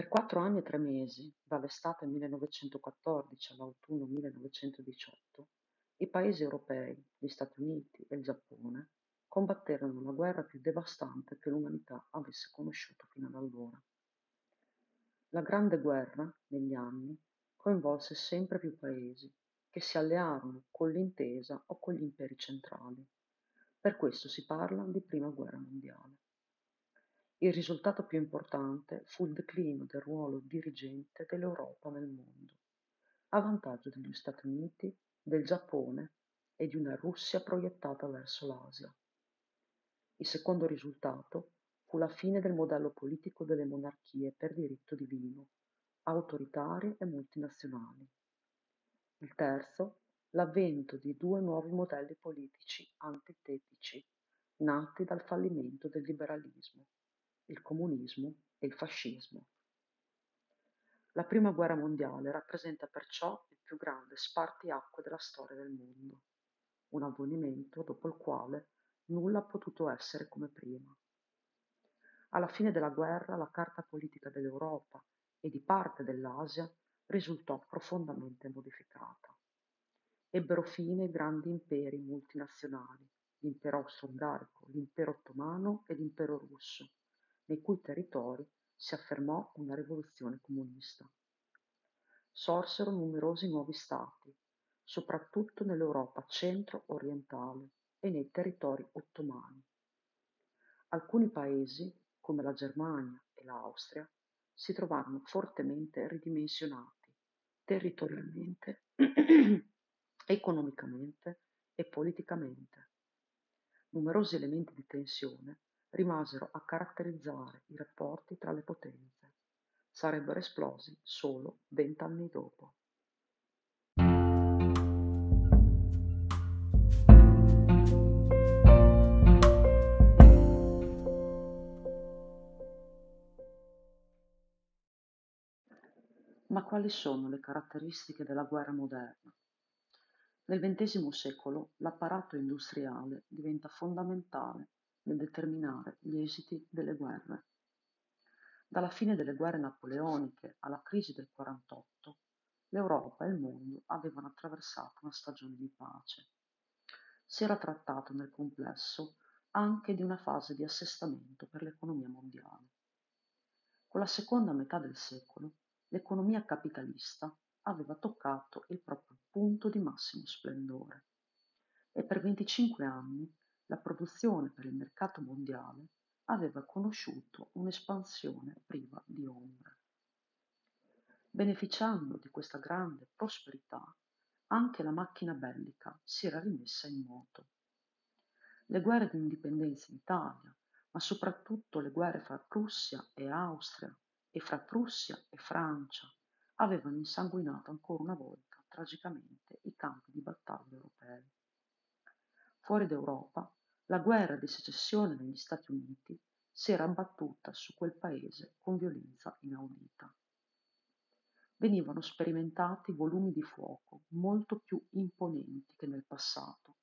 Per quattro anni e tre mesi, dall'estate 1914 all'autunno 1918, i paesi europei, gli Stati Uniti e il Giappone, combatterono la guerra più devastante che l'umanità avesse conosciuto fino ad allora. La Grande Guerra, negli anni, coinvolse sempre più paesi, che si allearono con l'intesa o con gli imperi centrali. Per questo si parla di Prima Guerra Mondiale. Il risultato più importante fu il declino del ruolo dirigente dell'Europa nel mondo, a vantaggio degli Stati Uniti, del Giappone e di una Russia proiettata verso l'Asia. Il secondo risultato fu la fine del modello politico delle monarchie per diritto divino, autoritarie e multinazionali. Il terzo, l'avvento di due nuovi modelli politici antitetici, nati dal fallimento del liberalismo il comunismo e il fascismo. La Prima Guerra Mondiale rappresenta perciò il più grande spartiacque della storia del mondo, un avvenimento dopo il quale nulla ha potuto essere come prima. Alla fine della guerra la carta politica dell'Europa e di parte dell'Asia risultò profondamente modificata. Ebbero fine grandi imperi multinazionali, l'impero austro-ungarico, l'impero ottomano e l'impero russo, nei cui territori si affermò una rivoluzione comunista. Sorsero numerosi nuovi stati, soprattutto nell'Europa centro-orientale e nei territori ottomani. Alcuni paesi, come la Germania e l'Austria, si trovarono fortemente ridimensionati territorialmente, economicamente e politicamente. Numerosi elementi di tensione rimasero a caratterizzare i rapporti tra le potenze. Sarebbero esplosi solo vent'anni dopo. Ma quali sono le caratteristiche della guerra moderna? Nel XX secolo l'apparato industriale diventa fondamentale nel determinare gli esiti delle guerre. Dalla fine delle guerre napoleoniche alla crisi del 48, l'Europa e il mondo avevano attraversato una stagione di pace. Si era trattato nel complesso anche di una fase di assestamento per l'economia mondiale. Con la seconda metà del secolo, l'economia capitalista aveva toccato il proprio punto di massimo splendore e per 25 anni la produzione per il mercato mondiale aveva conosciuto un'espansione priva di ombre. Beneficiando di questa grande prosperità, anche la macchina bellica si era rimessa in moto. Le guerre di indipendenza in Italia, ma soprattutto le guerre fra Prussia e Austria e fra Prussia e Francia, avevano insanguinato ancora una volta tragicamente i campi di battaglia europei. Fuori d'Europa, la guerra di secessione negli Stati Uniti si era abbattuta su quel paese con violenza inaudita. Venivano sperimentati volumi di fuoco molto più imponenti che nel passato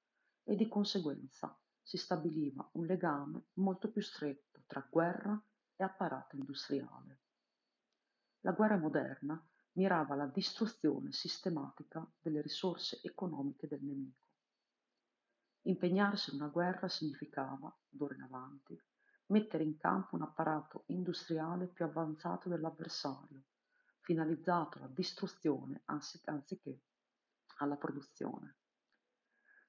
e di conseguenza si stabiliva un legame molto più stretto tra guerra e apparato industriale. La guerra moderna mirava alla distruzione sistematica delle risorse economiche del nemico Impegnarsi in una guerra significava, d'ora in avanti, mettere in campo un apparato industriale più avanzato dell'avversario, finalizzato alla distruzione anziché alla produzione.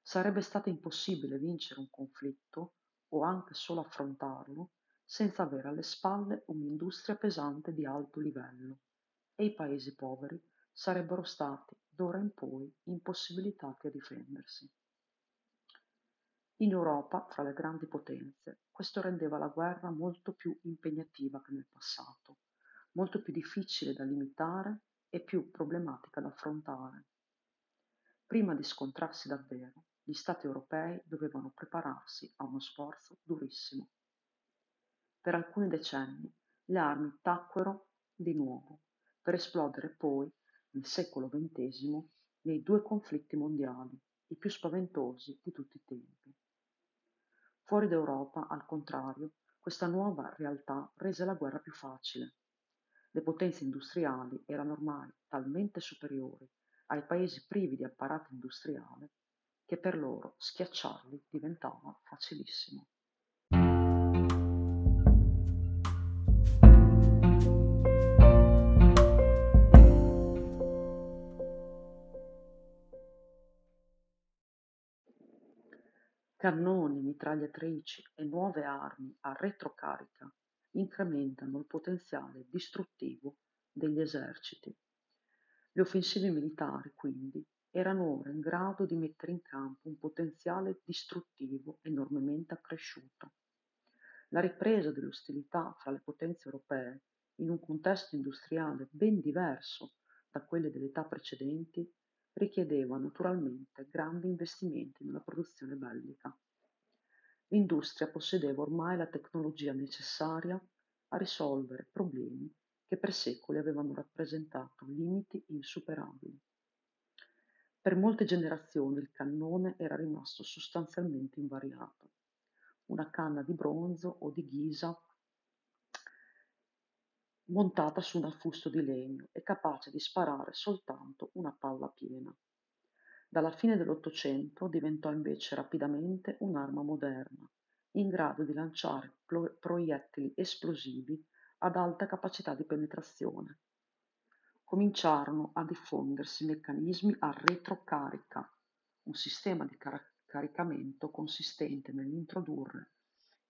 Sarebbe stato impossibile vincere un conflitto o anche solo affrontarlo senza avere alle spalle un'industria pesante di alto livello e i paesi poveri sarebbero stati d'ora in poi impossibilitati a difendersi. In Europa, fra le grandi potenze, questo rendeva la guerra molto più impegnativa che nel passato, molto più difficile da limitare e più problematica da affrontare. Prima di scontrarsi davvero, gli Stati europei dovevano prepararsi a uno sforzo durissimo. Per alcuni decenni le armi tacquero di nuovo, per esplodere poi, nel secolo XX, nei due conflitti mondiali, i più spaventosi di tutti i tempi. Fuori d'Europa, al contrario, questa nuova realtà rese la guerra più facile. Le potenze industriali erano ormai talmente superiori ai paesi privi di apparato industriale che per loro schiacciarli diventava facilissimo. Cannoni, mitragliatrici e nuove armi a retrocarica incrementano il potenziale distruttivo degli eserciti. Le offensive militari, quindi, erano ora in grado di mettere in campo un potenziale distruttivo enormemente accresciuto. La ripresa delle ostilità fra le potenze europee, in un contesto industriale ben diverso da quelle delle età precedenti, richiedeva naturalmente grandi investimenti nella produzione bellica. L'industria possedeva ormai la tecnologia necessaria a risolvere problemi che per secoli avevano rappresentato limiti insuperabili. Per molte generazioni il cannone era rimasto sostanzialmente invariato. Una canna di bronzo o di ghisa montata su un affusto di legno e capace di sparare soltanto una palla piena. Dalla fine dell'Ottocento diventò invece rapidamente un'arma moderna, in grado di lanciare proiettili esplosivi ad alta capacità di penetrazione. Cominciarono a diffondersi meccanismi a retrocarica, un sistema di car- caricamento consistente nell'introdurre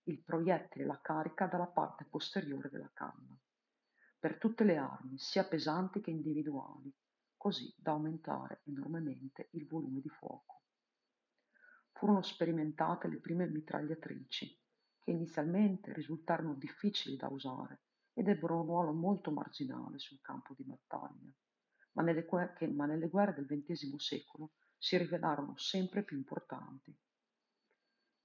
il proiettile e la carica dalla parte posteriore della canna per tutte le armi, sia pesanti che individuali, così da aumentare enormemente il volume di fuoco. Furono sperimentate le prime mitragliatrici, che inizialmente risultarono difficili da usare ed ebbero un ruolo molto marginale sul campo di battaglia, ma nelle, che, ma nelle guerre del XX secolo si rivelarono sempre più importanti.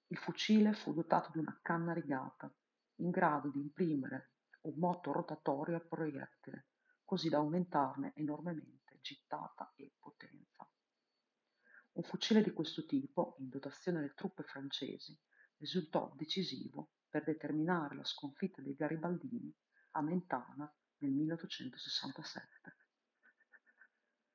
Il fucile fu dotato di una canna rigata, in grado di imprimere un moto rotatorio al proiettile, così da aumentarne enormemente gittata e potenza. Un fucile di questo tipo, in dotazione alle truppe francesi, risultò decisivo per determinare la sconfitta dei garibaldini a Mentana nel 1867.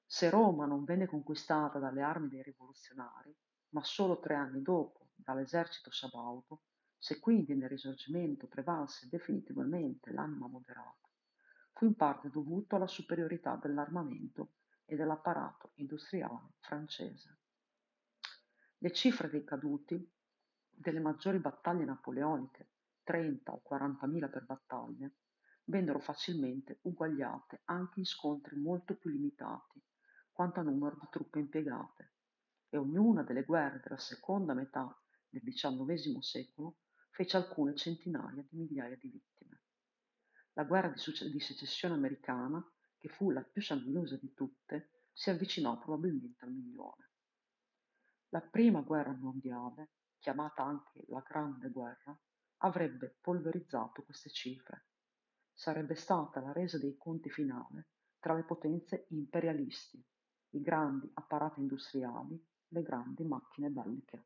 Se Roma non venne conquistata dalle armi dei rivoluzionari, ma solo tre anni dopo dall'esercito sabaudo, se quindi nel Risorgimento prevalse definitivamente l'anima moderata, fu in parte dovuto alla superiorità dell'armamento e dell'apparato industriale francese. Le cifre dei caduti delle maggiori battaglie napoleoniche, 30 o 40.000 per battaglia, vennero facilmente uguagliate anche in scontri molto più limitati quanto a numero di truppe impiegate, e ognuna delle guerre della seconda metà del XIX secolo fece alcune centinaia di migliaia di vittime. La guerra di, di secessione americana, che fu la più sanguinosa di tutte, si avvicinò probabilmente al milione. La prima guerra mondiale, chiamata anche la Grande Guerra, avrebbe polverizzato queste cifre. Sarebbe stata la resa dei conti finale tra le potenze imperialisti, i grandi apparati industriali, le grandi macchine belliche.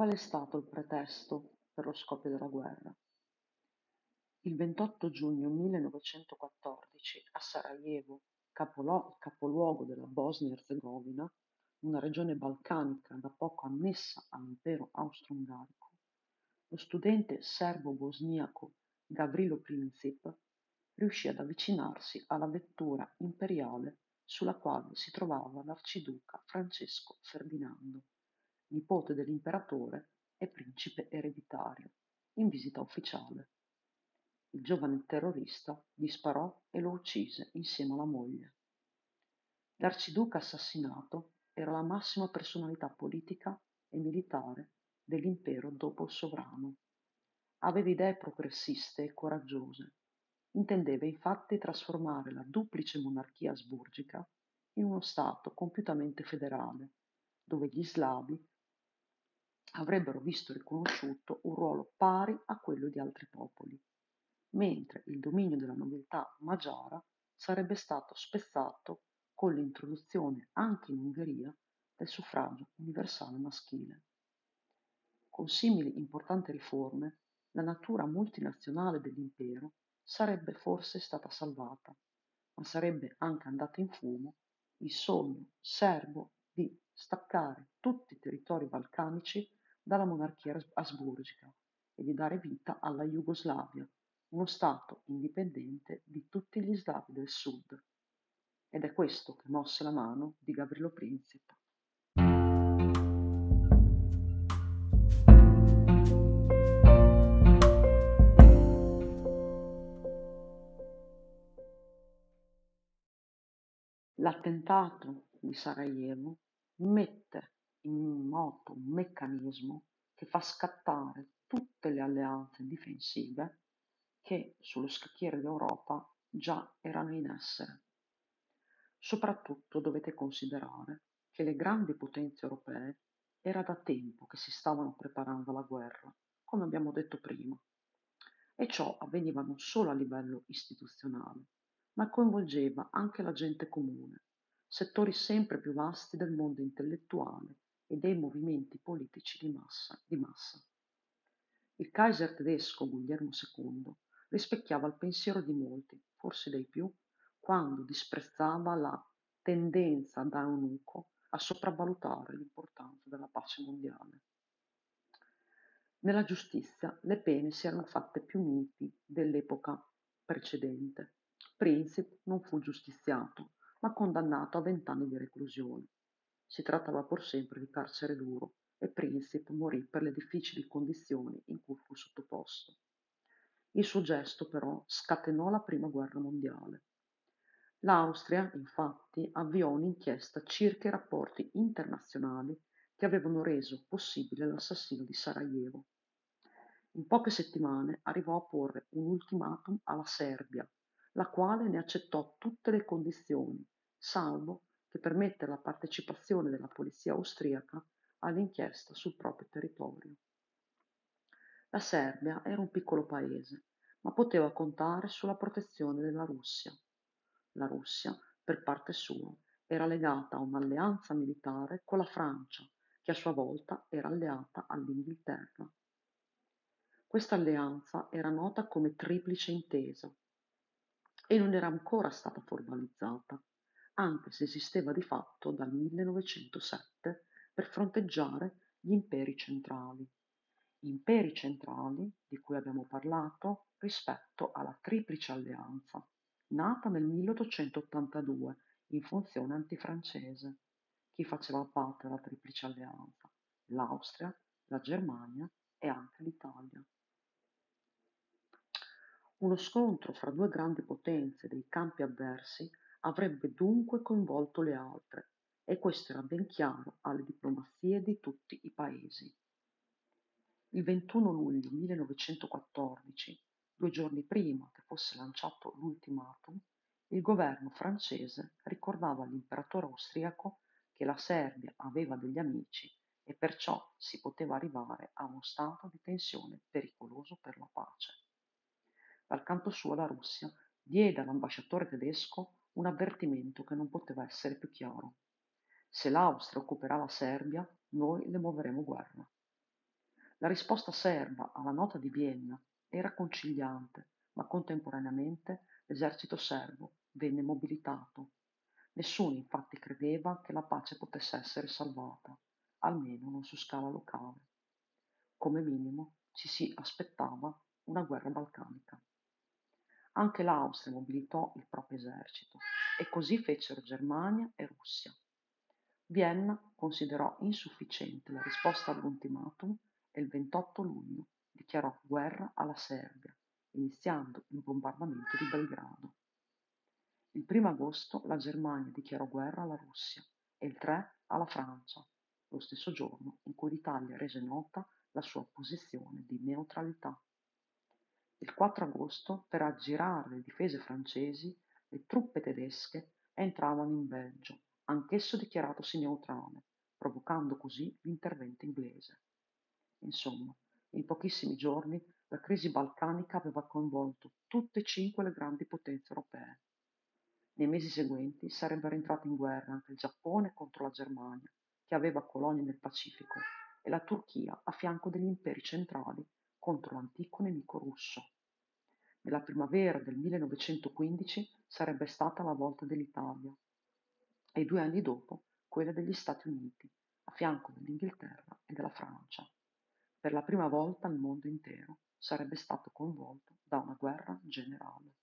Qual è stato il pretesto per lo scoppio della guerra? Il 28 giugno 1914 a Sarajevo, capoluogo della Bosnia-Herzegovina, una regione balcanica da poco annessa all'impero austro-ungarico, lo studente serbo-bosniaco Gavrilo Princip riuscì ad avvicinarsi alla vettura imperiale sulla quale si trovava l'arciduca Francesco Ferdinando nipote dell'imperatore e principe ereditario, in visita ufficiale. Il giovane terrorista gli sparò e lo uccise insieme alla moglie. L'arciduca assassinato era la massima personalità politica e militare dell'impero dopo il sovrano. Aveva idee progressiste e coraggiose. Intendeva infatti trasformare la duplice monarchia asburgica in uno Stato compiutamente federale, dove gli slavi avrebbero visto riconosciuto un ruolo pari a quello di altri popoli, mentre il dominio della nobiltà magiara sarebbe stato spezzato con l'introduzione anche in Ungheria del suffragio universale maschile. Con simili importanti riforme, la natura multinazionale dell'impero sarebbe forse stata salvata, ma sarebbe anche andato in fumo il sogno serbo di staccare tutti i territori balcanici dalla monarchia asburgica e di dare vita alla Jugoslavia, uno Stato indipendente di tutti gli slavi del sud. Ed è questo che mosse la mano di Gavrilo Princip. L'attentato di Sarajevo mette in moto un meccanismo che fa scattare tutte le alleanze difensive che sullo scacchiere d'Europa già erano in essere. Soprattutto dovete considerare che le grandi potenze europee era da tempo che si stavano preparando alla guerra, come abbiamo detto prima, e ciò avveniva non solo a livello istituzionale, ma coinvolgeva anche la gente comune, settori sempre più vasti del mondo intellettuale e dei movimenti politici di massa. Di massa. Il Kaiser tedesco Guglielmo II rispecchiava il pensiero di molti, forse dei più, quando disprezzava la tendenza da eunuco a sopravvalutare l'importanza della pace mondiale. Nella giustizia le pene si erano fatte più miti dell'epoca precedente. Princip non fu giustiziato, ma condannato a vent'anni di reclusione. Si trattava pur sempre di carcere duro e Princip morì per le difficili condizioni in cui fu sottoposto. Il suo gesto però scatenò la prima guerra mondiale. L'Austria, infatti, avviò un'inchiesta circa i rapporti internazionali che avevano reso possibile l'assassinio di Sarajevo. In poche settimane arrivò a porre un ultimatum alla Serbia, la quale ne accettò tutte le condizioni, salvo che permettere la partecipazione della polizia austriaca all'inchiesta sul proprio territorio. La Serbia era un piccolo paese, ma poteva contare sulla protezione della Russia. La Russia, per parte sua, era legata a un'alleanza militare con la Francia, che a sua volta era alleata all'Inghilterra. Questa alleanza era nota come triplice intesa e non era ancora stata formalizzata, anche se esisteva di fatto dal 1907 per fronteggiare gli imperi centrali imperi centrali di cui abbiamo parlato rispetto alla Triplice Alleanza, nata nel 1882 in funzione antifrancese. Chi faceva parte della Triplice Alleanza? L'Austria, la Germania e anche l'Italia. Uno scontro fra due grandi potenze dei campi avversi avrebbe dunque coinvolto le altre e questo era ben chiaro alle diplomazie di tutti i paesi. Il 21 luglio 1914, due giorni prima che fosse lanciato l'ultimatum, il governo francese ricordava all'imperatore austriaco che la Serbia aveva degli amici e perciò si poteva arrivare a uno stato di tensione pericoloso per la pace. Dal canto suo la Russia diede all'ambasciatore tedesco un avvertimento che non poteva essere più chiaro. Se l'Austria occuperà la Serbia, noi le muoveremo guerra. La risposta serba alla nota di Vienna era conciliante, ma contemporaneamente l'esercito serbo venne mobilitato. Nessuno infatti credeva che la pace potesse essere salvata, almeno non su scala locale. Come minimo ci si aspettava una guerra balcanica. Anche l'Austria mobilitò il proprio esercito e così fecero Germania e Russia. Vienna considerò insufficiente la risposta all'ultimatum e il 28 luglio dichiarò guerra alla Serbia, iniziando il bombardamento di Belgrado. Il 1 agosto la Germania dichiarò guerra alla Russia e il 3 alla Francia, lo stesso giorno in cui l'Italia rese nota la sua posizione di neutralità. Il 4 agosto, per aggirare le difese francesi, le truppe tedesche entravano in Belgio, anch'esso dichiaratosi neutrale, provocando così l'intervento inglese. Insomma, in pochissimi giorni la crisi balcanica aveva coinvolto tutte e cinque le grandi potenze europee. Nei mesi seguenti sarebbero entrati in guerra anche il Giappone contro la Germania, che aveva colonie nel Pacifico, e la Turchia a fianco degli imperi centrali contro l'antico nemico russo. Nella primavera del 1915 sarebbe stata la volta dell'Italia e due anni dopo quella degli Stati Uniti, a fianco dell'Inghilterra e della Francia. Per la prima volta il mondo intero sarebbe stato coinvolto da una guerra generale.